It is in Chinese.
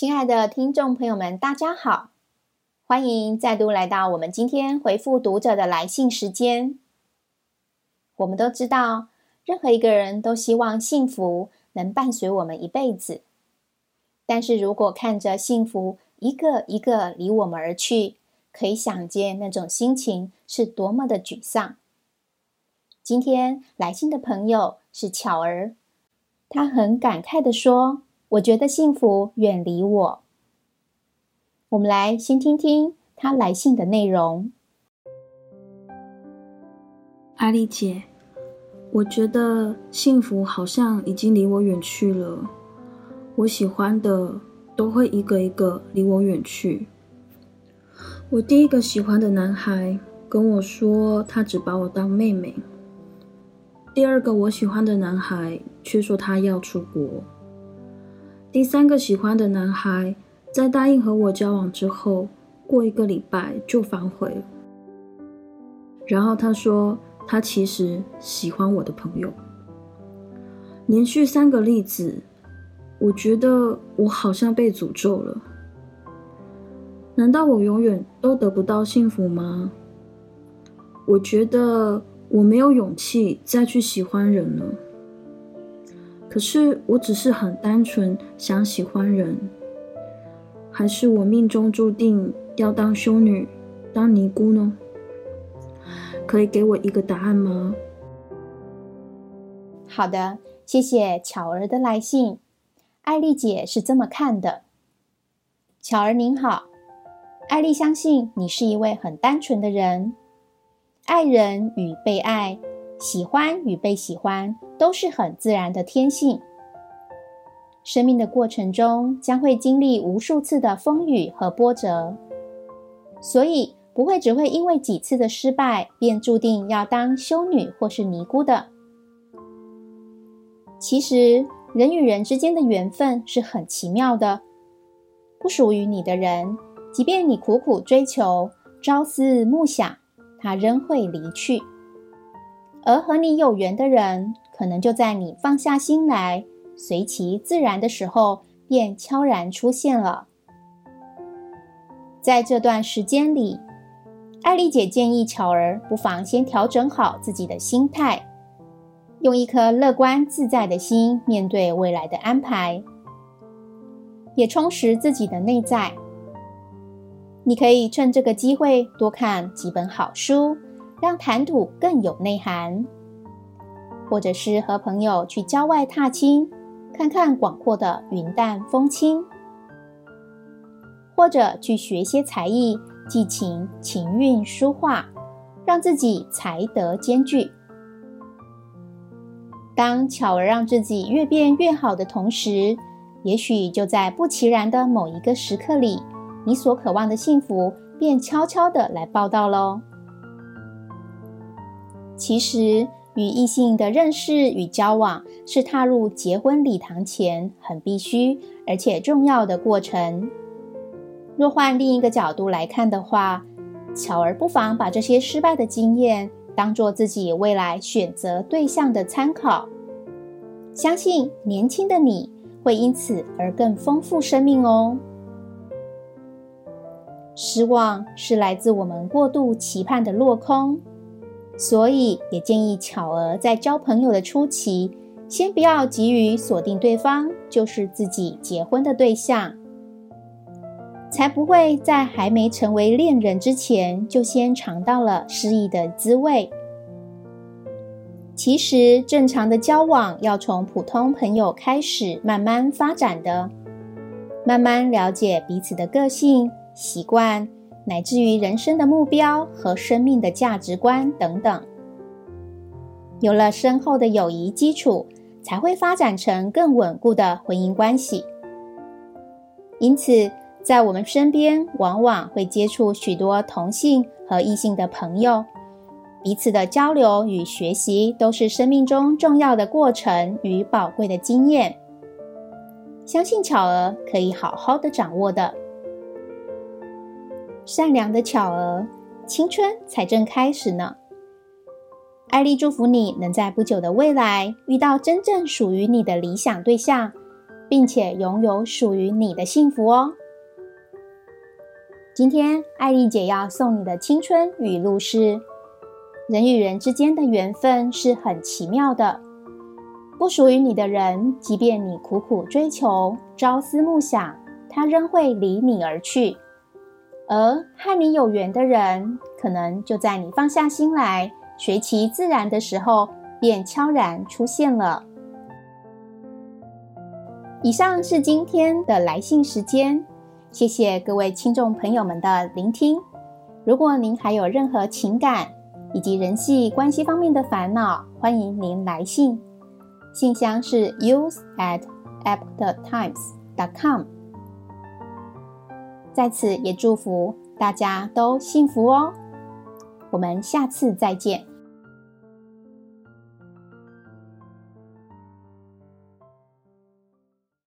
亲爱的听众朋友们，大家好，欢迎再度来到我们今天回复读者的来信时间。我们都知道，任何一个人都希望幸福能伴随我们一辈子，但是如果看着幸福一个一个离我们而去，可以想见那种心情是多么的沮丧。今天来信的朋友是巧儿，他很感慨的说。我觉得幸福远离我。我们来先听听他来信的内容。阿丽姐，我觉得幸福好像已经离我远去了。我喜欢的都会一个一个离我远去。我第一个喜欢的男孩跟我说，他只把我当妹妹。第二个我喜欢的男孩却说他要出国。第三个喜欢的男孩，在答应和我交往之后，过一个礼拜就反悔了。然后他说，他其实喜欢我的朋友。连续三个例子，我觉得我好像被诅咒了。难道我永远都得不到幸福吗？我觉得我没有勇气再去喜欢人了。可是我只是很单纯想喜欢人，还是我命中注定要当修女、当尼姑呢？可以给我一个答案吗？好的，谢谢巧儿的来信。艾丽姐是这么看的：巧儿您好，艾丽相信你是一位很单纯的人，爱人与被爱。喜欢与被喜欢都是很自然的天性。生命的过程中将会经历无数次的风雨和波折，所以不会只会因为几次的失败便注定要当修女或是尼姑的。其实人与人之间的缘分是很奇妙的，不属于你的人，即便你苦苦追求、朝思暮想，他仍会离去。而和你有缘的人，可能就在你放下心来、随其自然的时候，便悄然出现了。在这段时间里，艾丽姐建议巧儿不妨先调整好自己的心态，用一颗乐观自在的心面对未来的安排，也充实自己的内在。你可以趁这个机会多看几本好书。让谈吐更有内涵，或者是和朋友去郊外踏青，看看广阔的云淡风轻；或者去学些才艺，寄情情韵书画，让自己才德兼具。当巧儿让自己越变越好的同时，也许就在不其然的某一个时刻里，你所渴望的幸福便悄悄的来报道喽。其实，与异性的认识与交往是踏入结婚礼堂前很必须而且重要的过程。若换另一个角度来看的话，巧儿不妨把这些失败的经验当做自己未来选择对象的参考。相信年轻的你会因此而更丰富生命哦。失望是来自我们过度期盼的落空。所以，也建议巧儿在交朋友的初期，先不要急于锁定对方就是自己结婚的对象，才不会在还没成为恋人之前，就先尝到了失意的滋味。其实，正常的交往要从普通朋友开始，慢慢发展的，慢慢了解彼此的个性、习惯。乃至于人生的目标和生命的价值观等等，有了深厚的友谊基础，才会发展成更稳固的婚姻关系。因此，在我们身边往往会接触许多同性和异性的朋友，彼此的交流与学习都是生命中重要的过程与宝贵的经验。相信巧儿可以好好的掌握的。善良的巧儿，青春才正开始呢。艾丽祝福你能在不久的未来遇到真正属于你的理想对象，并且拥有属于你的幸福哦。今天艾丽姐要送你的青春语录是：人与人之间的缘分是很奇妙的，不属于你的人，即便你苦苦追求、朝思暮想，他仍会离你而去；而和你有缘的人，可能就在你放下心来、随其自然的时候，便悄然出现了。以上是今天的来信时间。谢谢各位听众朋友们的聆听。如果您还有任何情感以及人际关系方面的烦恼，欢迎您来信，信箱是 use at apt times dot com。在此也祝福大家都幸福哦。我们下次再见。